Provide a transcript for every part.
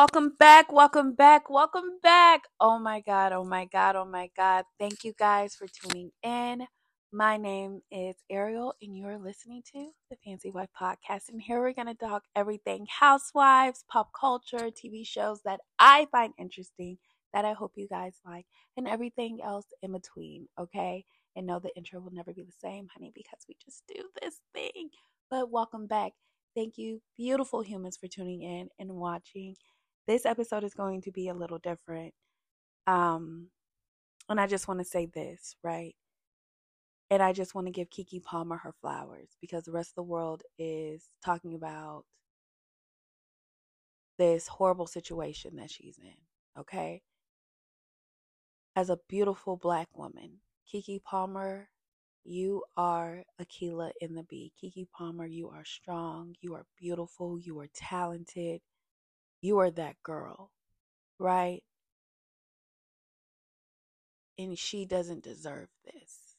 Welcome back, welcome back, welcome back. Oh my God, oh my God, oh my God. Thank you guys for tuning in. My name is Ariel, and you're listening to the Fancy Wife Podcast. And here we're going to talk everything housewives, pop culture, TV shows that I find interesting, that I hope you guys like, and everything else in between, okay? And know the intro will never be the same, honey, because we just do this thing. But welcome back. Thank you, beautiful humans, for tuning in and watching this episode is going to be a little different. Um, and I just want to say this, right? And I just want to give Keke Palmer her flowers because the rest of the world is talking about this horrible situation that she's in, okay? As a beautiful black woman, Keke Palmer, you are Akeelah in the Bee. Keke Palmer, you are strong, you are beautiful, you are talented, you are that girl, right? And she doesn't deserve this.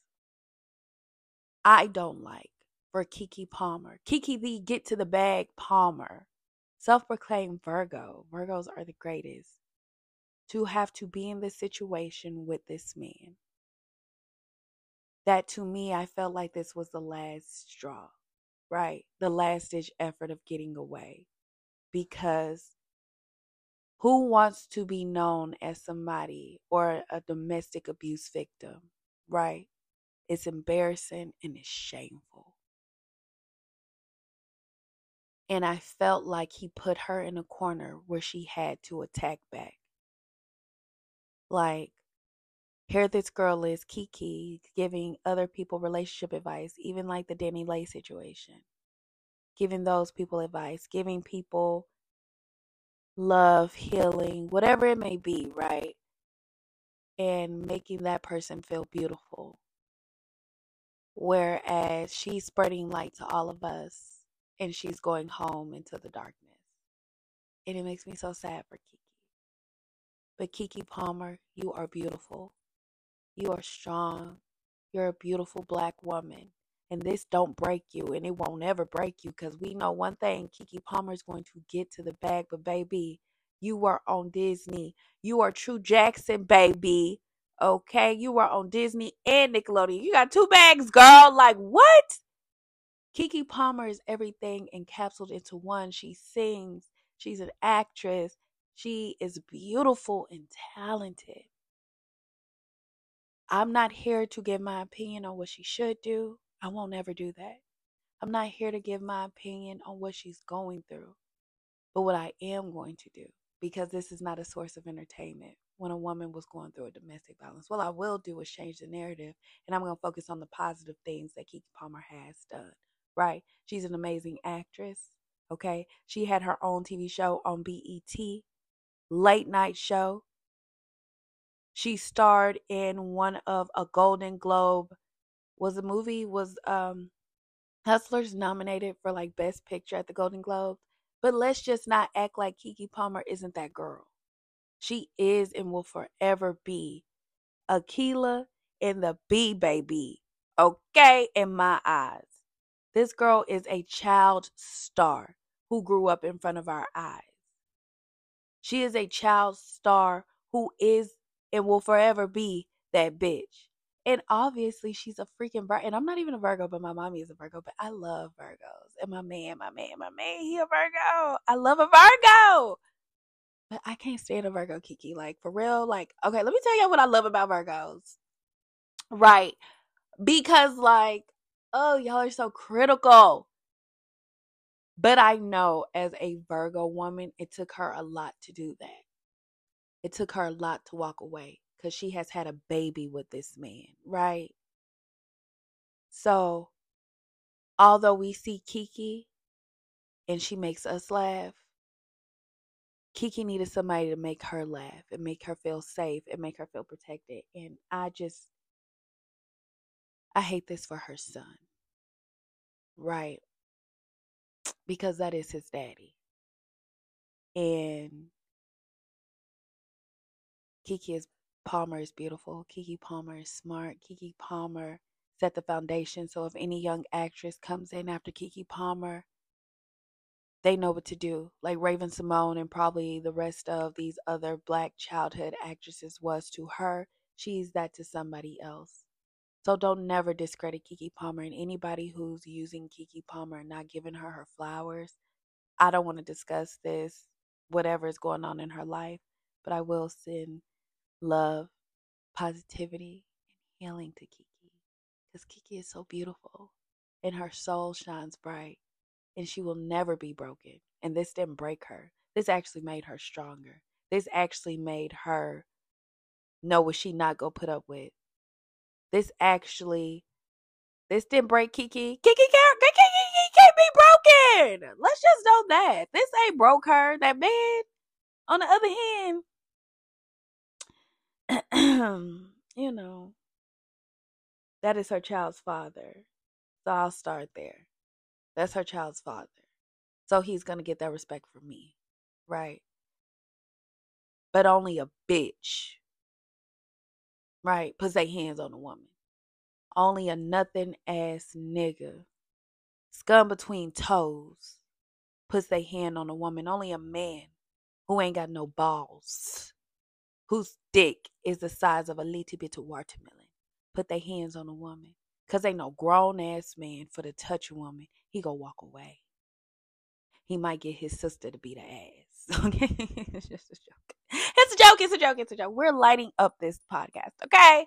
I don't like for Keke Palmer. Keke the get to the bag Palmer, self proclaimed Virgo. Virgos are the greatest. To have to be in this situation with this man. That to me, I felt like this was the last straw, right? The last ditch effort of getting away. Because who wants to be known as somebody or a domestic abuse victim, right? It's embarrassing and it's shameful. And I felt like he put her in a corner where she had to attack back. Like, here this girl is, Keke, giving other people relationship advice, even like the DaniLeigh situation, giving those people advice, giving people love, healing, whatever it may be, right? And making that person feel beautiful. Whereas she's spreading light to all of us and she's going home into the darkness. And it makes me so sad for Keke. But Keke Palmer, you are beautiful. You are strong. You're a beautiful black woman and this don't break you and it won't ever break you because we know one thing keke palmer is going to get to the bag but baby you are on disney. You are true jackson baby okay? You are on disney and nickelodeon. You got two bags girl like what? Keke palmer is everything encapsulated into one. She sings she's an actress she is beautiful and talented. I'm not here to give my opinion on what she should do. I won't ever do that. I'm not here to give my opinion on what she's going through, but what I am going to do, because this is not a source of entertainment when a woman was going through a domestic violence. What I will do is change the narrative, and I'm going to focus on the positive things that Keke Palmer has done, right? She's an amazing actress, okay? She had her own TV show on BET, late night show. She starred in one of a Golden Globe was the movie was um Hustlers nominated for like best picture at the Golden Globes. But let's just not act like Keke Palmer isn't that girl. She is and will forever be Akeelah in the Bee baby. Okay, in my eyes. This girl is a child star who grew up in front of our eyes. She is a child star who is and will forever be that bitch. And obviously, she's a freaking Virgo. And I'm not even a Virgo, but my mommy is a Virgo. But I love Virgos. And my man, my man, my man, he a Virgo. I love a Virgo. But I can't stand a Virgo, Keke. Like, for real. Like, okay, let me tell you what I love about Virgos. Right. Because, like, oh, y'all are so critical. But I know as a Virgo woman, it took her a lot to do that. It took her a lot to walk away because she has had a baby with this man, right? So, although we see Keke and she makes us laugh, Keke needed somebody to make her laugh and make her feel safe and make her feel protected. And I just, I hate this for her son, right? Because that is his daddy. And Keke is Palmer is beautiful. Keke Palmer is smart. Keke Palmer set the foundation. So if any young actress comes in after Keke Palmer, they know what to do. Like Raven-Symoné and probably the rest of these other black childhood actresses was to her, she's that to somebody else. So don't never discredit Keke Palmer and anybody who's using Keke Palmer and not giving her her flowers. I don't want to discuss this, whatever is going on in her life, but I will send love, positivity, and healing to Keke because Keke is so beautiful and her soul shines bright and she will never be broken. And this didn't break her. This actually made her stronger. This actually made her know what she not gonna put up with. This actually, this didn't break Keke. Keke can't, Keke can't be broken. Let's just know that this ain't broke her. That man, on the other hand, you know, that is her child's father. So I'll start there. That's her child's father. So he's going to get that respect from me. Right? But only a bitch. Right? Puts their hands on a woman. Only a nothing ass nigga. Scum between toes. Puts their hand on a woman. Only a man who ain't got no balls. Whose dick is the size of a little bit of watermelon. Put their hands on a woman. Cause ain't no grown ass man for to touch a woman. He go walk away. He might get his sister to beat the ass. Okay, it's just a joke. It's a joke. It's a joke. It's a joke. We're lighting up this podcast. Okay,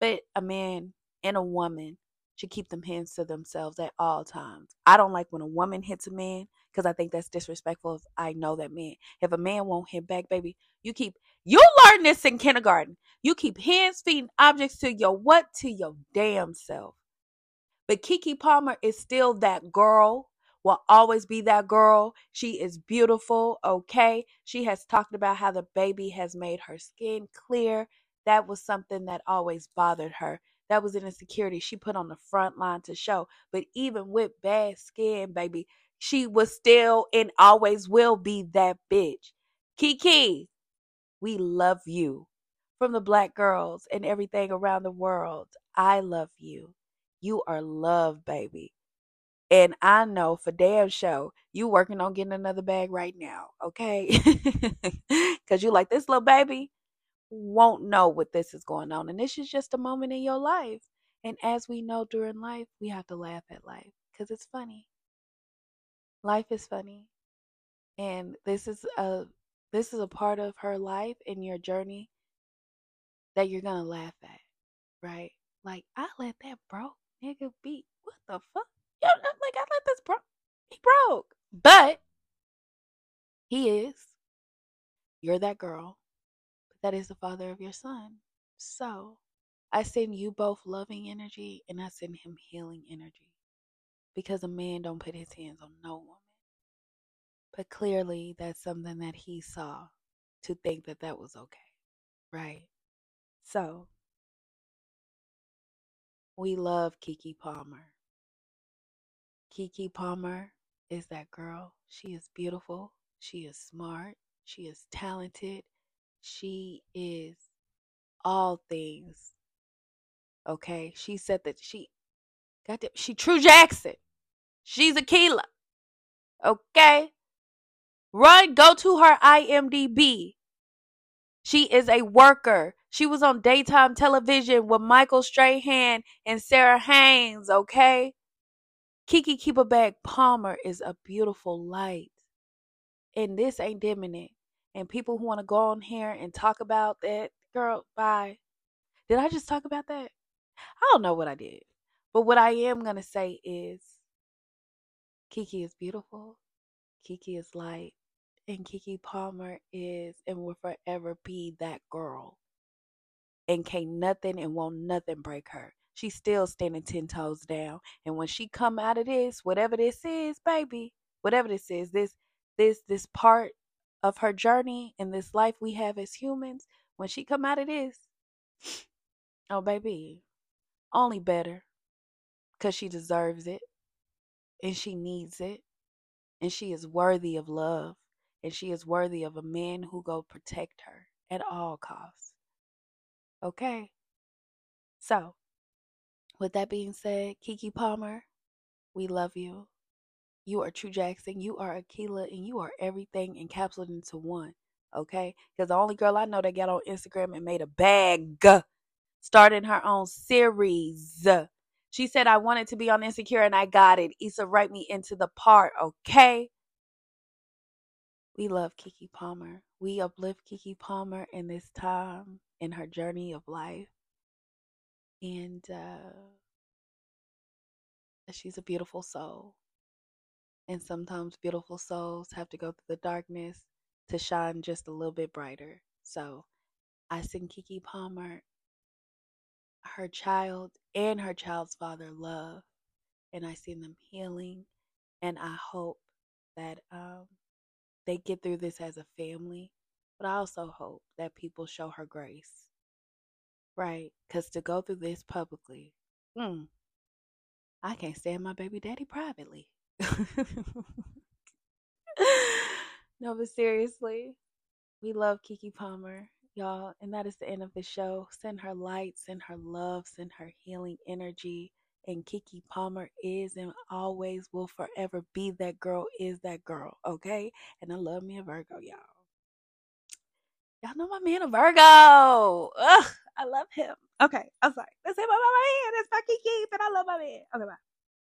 but a man and a woman should keep them hands to themselves at all times. I don't like when a woman hits a man because I think that's disrespectful. If I know that man, if a man won't hit back, baby, you keep you learn this in kindergarten. You keep hands, feet, and objects to your what? To your damn self. But Keke Palmer is still that girl, will always be that girl. She is beautiful, okay? She has talked about how the baby has made her skin clear. That was something that always bothered her. That was an insecurity she put on the front line to show. But even with bad skin, baby, she was still and always will be that bitch. Keke, we love you. From the black girls and everything around the world, I love you. You are loved, baby. And I know for damn sure you working on getting another bag right now, okay? Cause you like this little baby won't know what this is going on. And this is just a moment in your life. And as we know during life, we have to laugh at life because it's funny. Life is funny. And this is a this is a part of her life and your journey that you're gonna laugh at, right? Like I let that broke nigga beat. What the fuck? Yo, like I let this broke. He broke, but he is. You're that girl, but that is the father of your son. So I send you both loving energy, and I send him healing energy, because a man don't put his hands on no woman. But clearly, that's something that he saw to think that that was okay, right? So, we love Keke Palmer. Keke Palmer is that girl. She is beautiful. She is smart. She is talented. She is all things. Okay. She said that she got to, she True Jackson. She's a. Okay. Run, go to her IMDb. She is a worker. She was on daytime television with Michael Strahan and Sara Haines, okay? Keke Keep a Bag Palmer is a beautiful light. And this ain't dimming it. And people who want to go on here and talk about that, girl, bye. Did I just talk about that? I don't know what I did. But what I am going to say is Keke is beautiful. Keke is light. And Keke Palmer is and will forever be that girl. And can't nothing and won't nothing break her. She's still standing ten toes down. And when she come out of this, whatever this is, baby, whatever this is, this this this part of her journey and this life we have as humans, when she come out of this, oh baby, only better. Cause she deserves it. And she needs it. And she is worthy of love. And she is worthy of a man who go protect her at all costs. Okay? So, with that being said, Keke Palmer, we love you. You are True Jackson. You are Akeelah, and you are everything encapsulated into one. Okay? Because the only girl I know that got on Instagram and made a bag, starting her own series. She said, I wanted to be on Insecure and I got it. Issa, write me into the part, okay? We love Keke Palmer. We uplift Keke Palmer in this time in her journey of life. And uh, she's a beautiful soul. And sometimes beautiful souls have to go through the darkness to shine just a little bit brighter. So I send Keke Palmer her child and her child's father love. And I see them healing. And I hope that um, they get through this as a family. But I also hope that people show her grace. Right? Because to go through this publicly, hmm, I can't stand my baby daddy privately. no, but seriously, we love Keke Palmer, y'all. And that is the end of the show. Send her light, send her love, send her healing energy. And Keke Palmer is and always will forever be that girl, is that girl, okay? And I love me a Virgo, y'all. Y'all know my man a Virgo. Ugh, I love him. Okay, I'm sorry. Let's say my man. That's my Keke, and I love my man. Okay, bye.